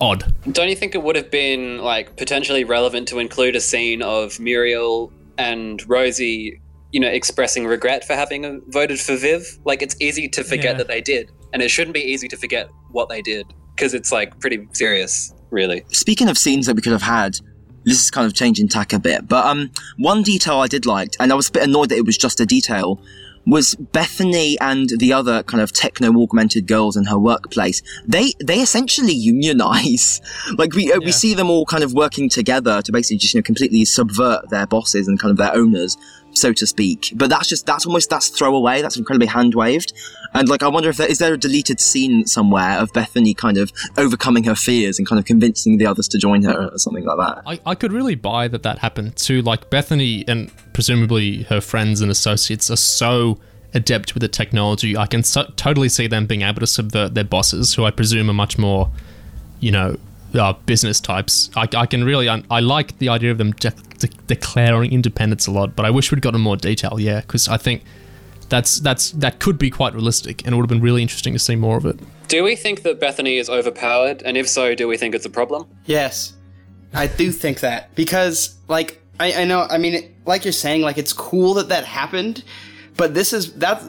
odd. Don't you think it would have been like potentially relevant to include a scene of Muriel and Rosie, you know, expressing regret for having uh, voted for Viv? Like it's easy to forget Yeah. that they did, and it shouldn't be easy to forget what they did because it's like pretty serious, really. Speaking of scenes that we could have had, this is kind of changing tack a bit, but um, one detail I did like, and I was a bit annoyed that it was just a detail, was Bethany and the other kind of techno augmented girls in her workplace. They they essentially unionize. *laughs* like we uh, we see them all kind of working together to basically just you know completely subvert their bosses and kind of their owners, so to speak. But that's just that's almost that's throwaway. That's incredibly hand waved. And like, I wonder if there is there a deleted scene somewhere of Bethany kind of overcoming her fears and kind of convincing the others to join her or something like that. I, I could really buy that that happened too. Like Bethany and presumably her friends and associates are so adept with the technology. I can so- totally see them being able to subvert their bosses, who I presume are much more, you know, uh, business types. I, I can really, I, I like the idea of them de- de- declaring independence a lot, but I wish we'd gotten more detail. Yeah, because I think that's that's that could be quite realistic, and it would have been really interesting to see more of it. Do we think that Bethany is overpowered? And if so, do we think it's a problem? Yes, I do think that because, like, I, I know. I mean, like you're saying, like it's cool that that happened, but this is that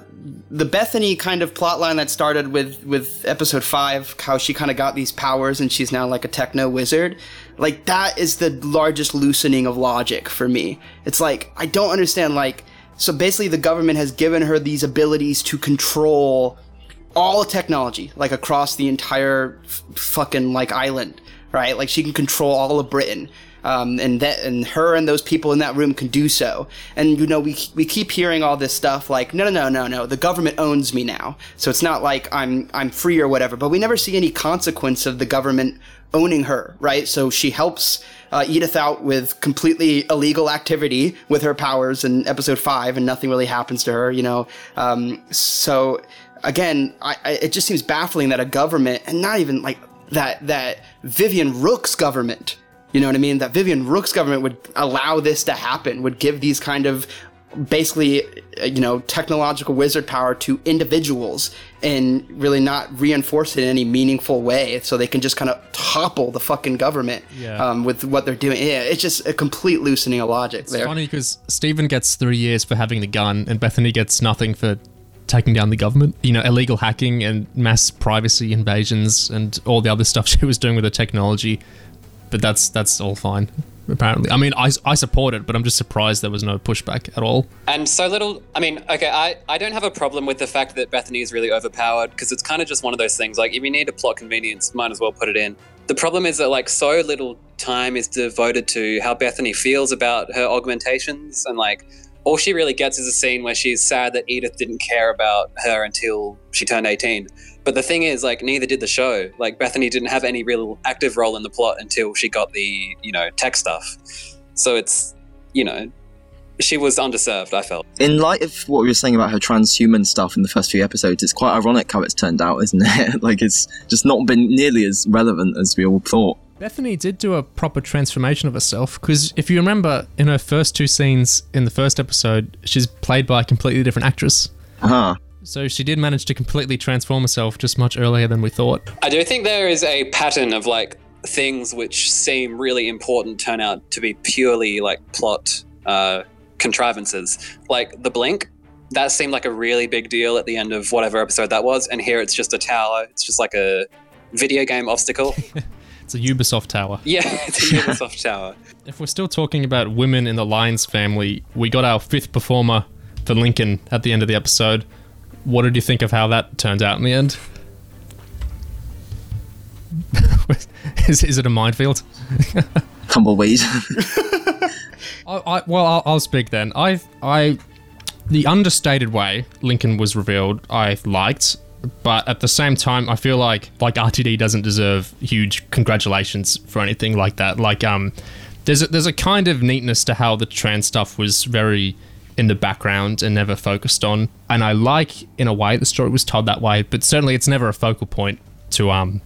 the Bethany kind of plotline that started with with episode five, how she kind of got these powers and she's now like a techno wizard. Like that is the largest loosening of logic for me. It's like I don't understand. Like, so basically, the government has given her these abilities to control all technology, like across the entire f- fucking like island, right? Like she can control all of Britain, um, and that and her and those people in that room can do so. And you know, we we keep hearing all this stuff like, no, no, no, no, no, the government owns me now, so it's not like I'm I'm free or whatever. But we never see any consequence of the government owning her, right? So she helps uh, Edith out with completely illegal activity with her powers in episode five, and nothing really happens to her, you know. Um, so again, I, I, it just seems baffling that a government, and not even like that, that Vivienne Rook's government, you know what I mean? That Vivienne Rook's government would allow this to happen, would give these kind of basically, uh, you know, technological wizard power to individuals and really not reinforce it in any meaningful way so they can just kind of topple the fucking government Yeah. um, with what they're doing. Yeah, it's just a complete loosening of logic It's there. funny because Stephen gets three years for having the gun, and Bethany gets nothing for taking down the government. You know, illegal hacking and mass privacy invasions and all the other stuff *laughs* she was doing with the technology. But that's that's all fine, apparently. I mean, I, I support it, but I'm just surprised there was no pushback at all. And so little, I mean, okay, I, I don't have a problem with the fact that Bethany is really overpowered because it's kind of just one of those things. Like, if you need a plot convenience, might as well put it in. The problem is that, like, so little time is devoted to how Bethany feels about her augmentations. And, like, all she really gets is a scene where she's sad that Edith didn't care about her until she turned 18. But the thing is, like, neither did the show. Like, Bethany didn't have any real active role in the plot until she got the, you know, tech stuff. So it's, you know, she was underserved, I felt. In light of what we were saying about her transhuman stuff in the first few episodes, it's quite ironic how it's turned out, isn't it? *laughs* like it's just not been nearly as relevant as we all thought. Bethany did do a proper transformation of herself because if you remember in her first two scenes in the first episode, she's played by a completely different actress. Huh. So she did manage to completely transform herself just much earlier than we thought. I do think there is a pattern of like things which seem really important turn out to be purely like plot uh, contrivances. Like the blink, that seemed like a really big deal at the end of whatever episode that was, and here it's just a tower. It's just like a video game obstacle. *laughs* It's a Ubisoft tower. yeah, it's a Ubisoft *laughs* tower. If we're still talking about women in the Lyons family, we got our fifth performer for Lincoln at the end of the episode. What did you think of how that turned out in the end? *laughs* is, is it a minefield? *laughs* Tumbleweed. *laughs* I, I, well, I'll, I'll speak then. I, I, the understated way Lincoln was revealed, I liked, but at the same time, I feel like like RTD doesn't deserve huge congratulations for anything like that. Like, um, there's a, there's a kind of neatness to how the trans stuff was very in the background and never focused on. And I like, in a way, the story was told that way, but certainly it's never a focal point to um,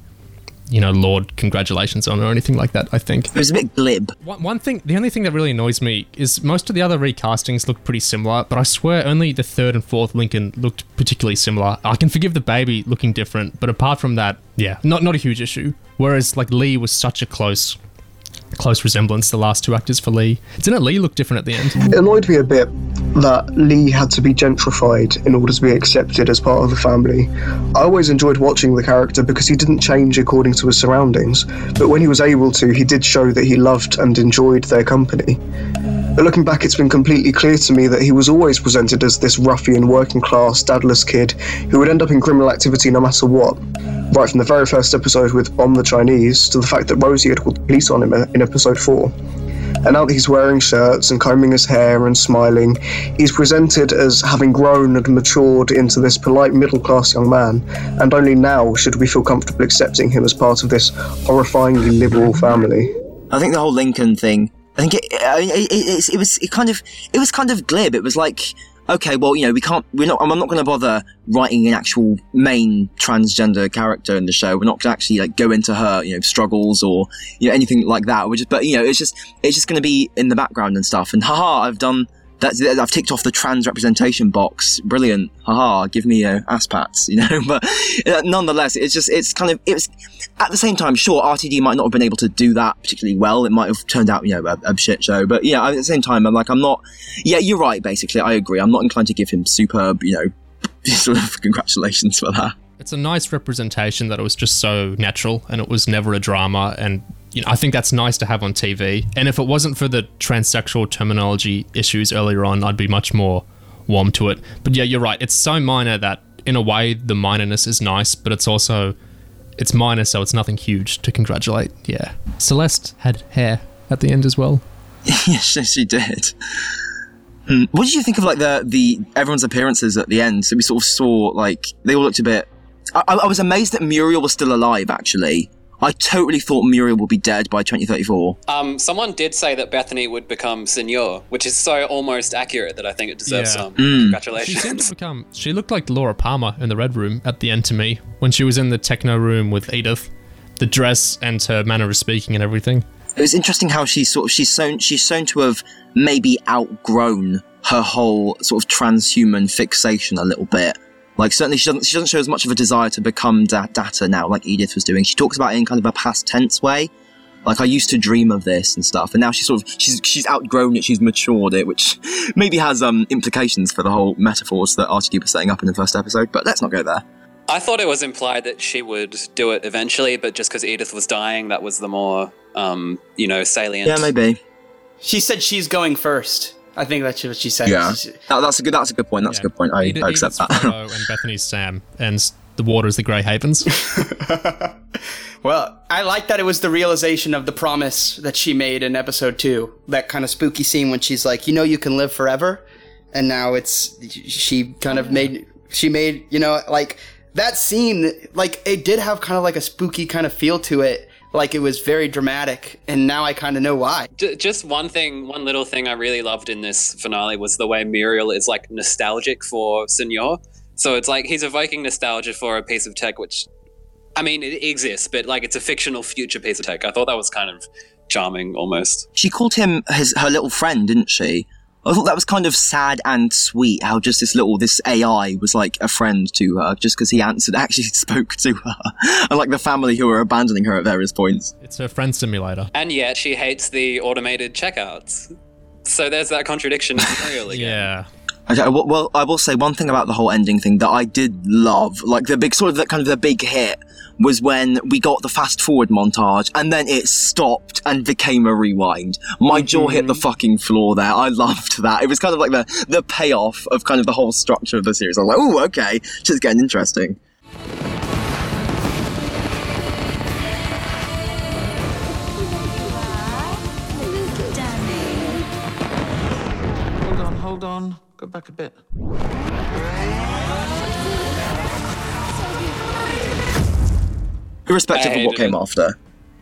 you know, Lord congratulations on or anything like that. I think. It was a bit glib. One, one thing, the only thing that really annoys me is most of the other recastings look pretty similar, but I swear only the third and fourth Lincoln looked particularly similar. I can forgive the baby looking different, but apart from that, yeah, not not a huge issue. Whereas like Lee was such a close close resemblance to the last two actors for Lee. Didn't Lee look different at the end? It annoyed me a bit that Lee had to be gentrified in order to be accepted as part of the family. I always enjoyed watching the character because he didn't change according to his surroundings, but when he was able to, he did show that he loved and enjoyed their company. But looking back, it's been completely clear to me that he was always presented as this ruffian, working class, dadless kid who would end up in criminal activity no matter what. Right from the very first episode with Bomb the Chinese to the fact that Rosie had called the police on him in episode 4. And now that he's wearing shirts and combing his hair and smiling, he's presented as having grown and matured into this polite middle class young man, and only now should we feel comfortable accepting him as part of this horrifyingly liberal family. I think the whole Lincoln thing. I think it, it, it, it, was it kind of it was kind of glib. It was like, okay, well, you know, we can't. We're not. I'm not going to bother writing an actual main transgender character in the show. We're not going to actually like go into her, you know, struggles or you know anything like that. We're just, but you know, it's just it's just going to be in the background and stuff. And haha, I've done that's I've ticked off the trans representation box. Brilliant, haha! Give me a ass pats, *laughs* you know. but uh, nonetheless, it's just it's kind of it was at the same time. Sure, RTD might not have been able to do that particularly well. It might have turned out you know a, a shit show. But yeah, at the same time, I'm like I'm not. Yeah, you're right. Basically, I agree. I'm not inclined to give him superb, you know, *laughs* sort of congratulations for that. It's a nice representation that it was just so natural and it was never a drama and you know, I think that's nice to have on TV. And if it wasn't for the transsexual terminology issues earlier on, I'd be much more warm to it. But yeah, you're right. It's so minor that in a way the minorness is nice, but it's also it's minor, so it's nothing huge to congratulate. Yeah. Celeste had hair at the end as well. *laughs* yes, she did. Hmm. What did you think of like the the everyone's appearances at the end? So we sort of saw like they all looked a bit. I, I was amazed that Muriel was still alive. Actually, I totally thought Muriel would be dead by 2034. Um, someone did say that Bethany would become Senor, which is so almost accurate that I think it deserves Yeah. some Mm. She congratulations. seemed to become. She looked like Laura Palmer in the Red Room at the end to me when she was in the techno room with Edith. The dress and her manner of speaking and everything. It was interesting how she's sort of she's shown she's shown to have maybe outgrown her whole sort of transhuman fixation a little bit. Like certainly she doesn't she doesn't show as much of a desire to become da- data now like Edith was doing. She talks about it in kind of a past tense way. Like I used to dream of this and stuff, and now she's sort of she's she's outgrown it, she's matured it, which *laughs* maybe has um implications for the whole metaphors that RTD was setting up in the first episode. But let's not go there. I thought it was implied that she would do it eventually, but just because Edith was dying, that was the more, um, you know, salient. Yeah, maybe. She said she's going first. I think that's what she said. Yeah, that, that's a good that's a good point. That's a good point. I, Edith, I accept Edith's that. Frodo *laughs* and Bethany's Sam, and the water is the Grey Havens. *laughs* *laughs* Well, I like that it was the realization of the promise that she made in episode two. That kind of spooky scene when she's like, "You know, you can live forever," and now it's she kind of made she made you know like that scene like it did have kind of like a spooky kind of feel to it. Like it was very dramatic, and now I kind of know why. J- just one thing, one little thing I really loved in this finale was the way Muriel is like nostalgic for Senor. So it's like he's evoking nostalgia for a piece of tech, which, I mean, it exists, but like it's a fictional future piece of tech. I thought that was kind of charming almost. she called him his her little friend, didn't she? I thought that was kind of sad and sweet. How just this little this AI was like a friend to her, just because he answered, *laughs* actually spoke to her, and like the family who were abandoning her at various points. it's her friend simulator. And yet she hates the automated checkouts. So there's that contradiction in *laughs* Yeah. Okay, well, well, I will say one thing about the whole ending thing that I did love, like the big sort of that kind of the big hit was when we got the fast forward montage and then it stopped and became a rewind. My jaw hit mm-hmm. the fucking floor there. I loved that. It was kind of like the the payoff of kind of the whole structure of the series. I was like, oh, okay, just getting interesting. Hold on, hold on. Go back a bit. Irrespective I of what came it. after.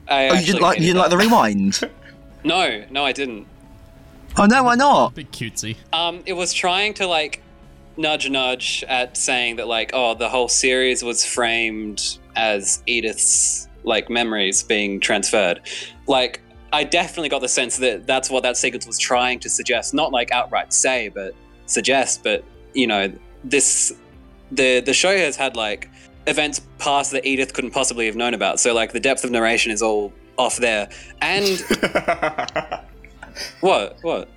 I Oh, you didn't like you didn't like the rewind? *laughs* No, no, I didn't. Oh no, why not? Bit cutesy. Um, it was trying to like nudge, nudge at saying that like, oh, the whole series was framed as Edith's like memories being transferred. Like, I definitely got the sense that that's what that sequence was trying to suggest. Not like outright say, but suggest. But you know, this the the show has had like events past that Edith couldn't possibly have known about. So like the depth of narration is all off there. And *laughs* what? What?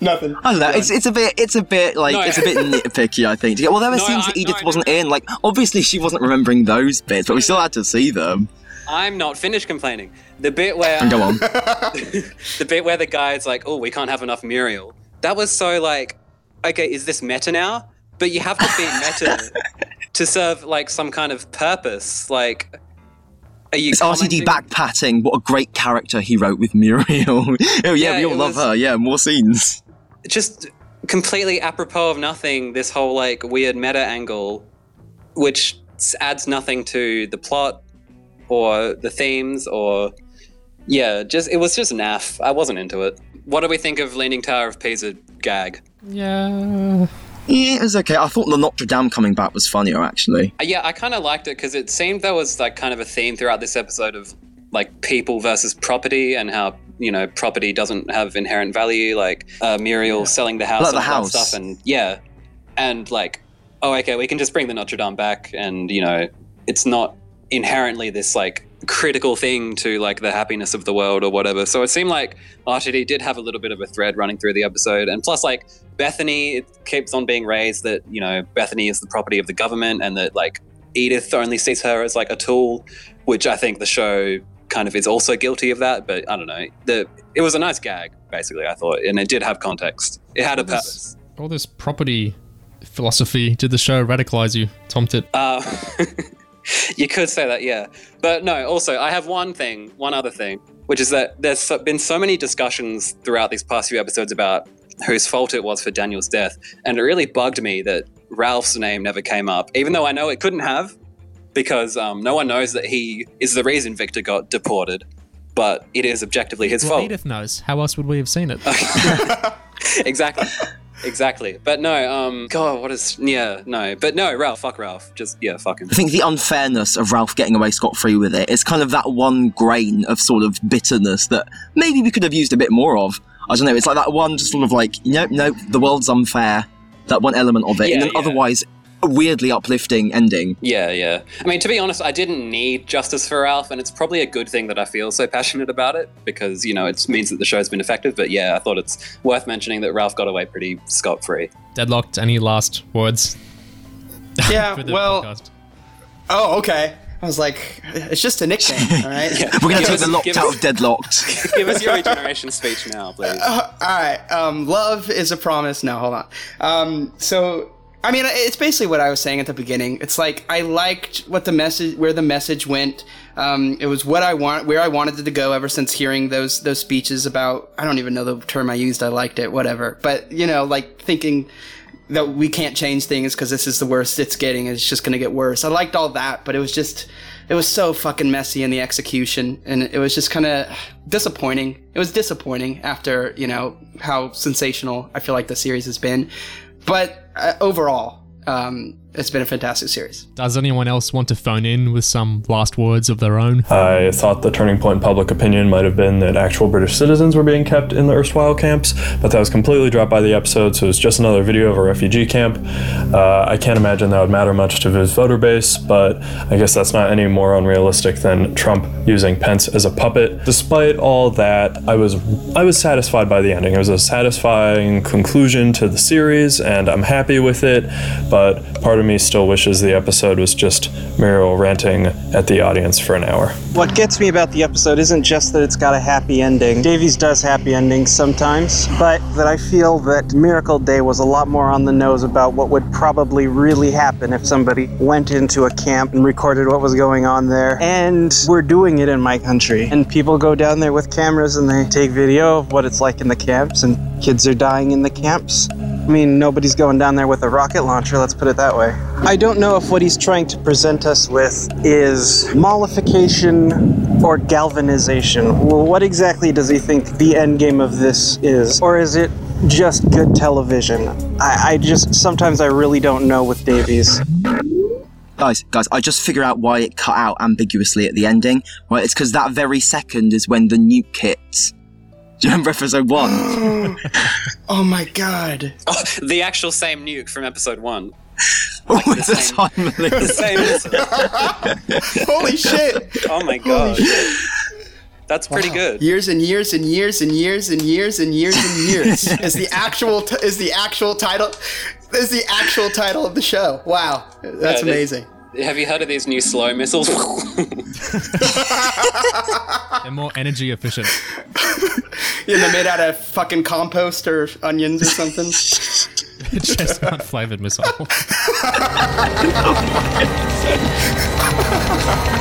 Nothing. I don't know. It's it's a bit it's a bit like No. it's a bit nitpicky. I think. Well, there were No, scenes that Edith no, wasn't in. Like obviously she wasn't remembering those bits, but we still had to see them. I'm not finished complaining. The bit where go on. *laughs* the bit where the guy's like, "Oh, we can't have enough Muriel." That was so like, okay, is this meta now? But you have to be meta *laughs* to serve like some kind of purpose. Like, are you It's RTD commenting- back patting. What a great character he wrote with Muriel. *laughs* oh yeah, Yeah, we all love her. Yeah, more scenes. just completely apropos of nothing? This whole like weird meta angle, which adds nothing to the plot or the themes or yeah, just it was just naff. I wasn't into it. What do we think of Leaning Tower of Pisa gag? Yeah. Yeah, it was okay. I thought the Notre Dame coming back was funnier actually. Uh, Yeah, I kind of liked it because it seemed there was like kind of a theme throughout this episode of like people versus property and how you know property doesn't have inherent value. Like uh, Muriel selling the house, Like the and all that house. stuff, and yeah, and like oh okay, we can just bring the Notre Dame back, and you know it's not inherently this like critical thing to like the happiness of the world or whatever. So it seemed like RTD did have a little bit of a thread running through the episode, and plus like Bethany, it keeps on being raised that you know Bethany is the property of the government, and that like Edith only sees her as like a tool, which I think the show kind of is also guilty of that. But I don't know. The it was a nice gag, basically. I thought, and it did have context. It had a Well, purpose. this- All this property philosophy. Did the show radicalize you, Tom Tit? Uh, *laughs* you could say that, yeah. But no, also, I have one thing, one other thing, which is that there's so, been so many discussions throughout these past few episodes about whose fault it was for Daniel's death. And it really bugged me that Ralph's name never came up, even though I know it couldn't have, because um, no one knows that he is the reason Viktor got deported. But it is objectively his Well, fault. Edith knows. How else would we have seen it? *laughs* exactly. Exactly. But no, um, God, what is, yeah, no. But no, Ralph, fuck Ralph. Just, yeah, fuck him. I think the unfairness of Ralph getting away scot free with it is kind of that one grain of sort of bitterness that maybe we could have used a bit more of. I don't know. It's like that one just sort of like, nope, nope, the world's unfair. That one element of it. Yeah, and then yeah. otherwise, weirdly uplifting ending. Yeah, yeah. I mean, to be honest, I didn't need justice for Ralph, and it's probably a good thing that I feel so passionate about it because, you know, it means that the show's been effective. But yeah, I thought it's worth mentioning that Ralph got away pretty scot free. Deadlocked. Any last words? *laughs* Yeah, well, podcast? oh, okay. I was like, it's just a nickname, *laughs* all right? yeah. We're going to Give take us- the locked out us- of deadlocked. *laughs* Give us your regeneration speech now, please. All right. Um, love is a promise. No, hold on. Um, so, I mean, it's basically what I was saying at the beginning. It's like I liked what the message, where the message went. Um, it was what I want, where I wanted it to go ever since hearing those those speeches about. I don't even know the term I used. I liked it, whatever. But you know, like thinking that we can't change things because this is the worst it's getting. It's just going to get worse. I liked all that, but it was just, it was so fucking messy in the execution, and it was just kind of disappointing. It was disappointing after you know how sensational I feel like the series has been, but uh, overall, um, it's been a fantastic series. Does anyone else want to phone in with some last words of their own? I thought the turning point in public opinion might have been that actual British citizens were being kept in the erstwhile camps, but that was completely dropped by the episode, so it's just another video of a refugee camp. Uh, I can't imagine that would matter much to his voter base, but I guess that's not any more unrealistic than Trump using Pence as a puppet. Despite all that, I was I was satisfied by the ending. It was a satisfying conclusion to the series, and I'm happy with it. But part of me still wishes the episode was just Muriel ranting at the audience for an hour. What gets me about the episode isn't just that it's got a happy ending. Davies does happy endings sometimes, but that I feel that Miracle Day was a lot more on the nose about what would probably really happen if somebody went into a camp and recorded what was going on there. And we're doing it in my country. And people go down there with cameras and they take video of what it's like in the camps, and kids are dying in the camps. I mean, nobody's going down there with a rocket launcher, let's put it that way. Boy. I don't know if what he's trying to present us with is mollification or galvanization. Well, what exactly does he think the end game of this is? Or is it just good television? I, I just sometimes I really don't know with Davies. Guys, guys, I just figure out why it cut out ambiguously at the ending. Right, it's because that very second is when the nuke hits. Do you remember episode one? *gasps* oh my god. Oh, *laughs* the actual same nuke from episode one. Like the, the time the same. *laughs* Holy shit! Oh my god. That's pretty Wow. good. Years and years and years and years and years and years and years *laughs* is the actual t- is the actual title is the actual title of the show. Wow, that's Yeah, they- amazing. Have you heard of these new slow missiles? *laughs* They're more energy efficient. Yeah, they're made out of fucking compost or onions or something. *laughs* Chestnut flavored missile. *laughs*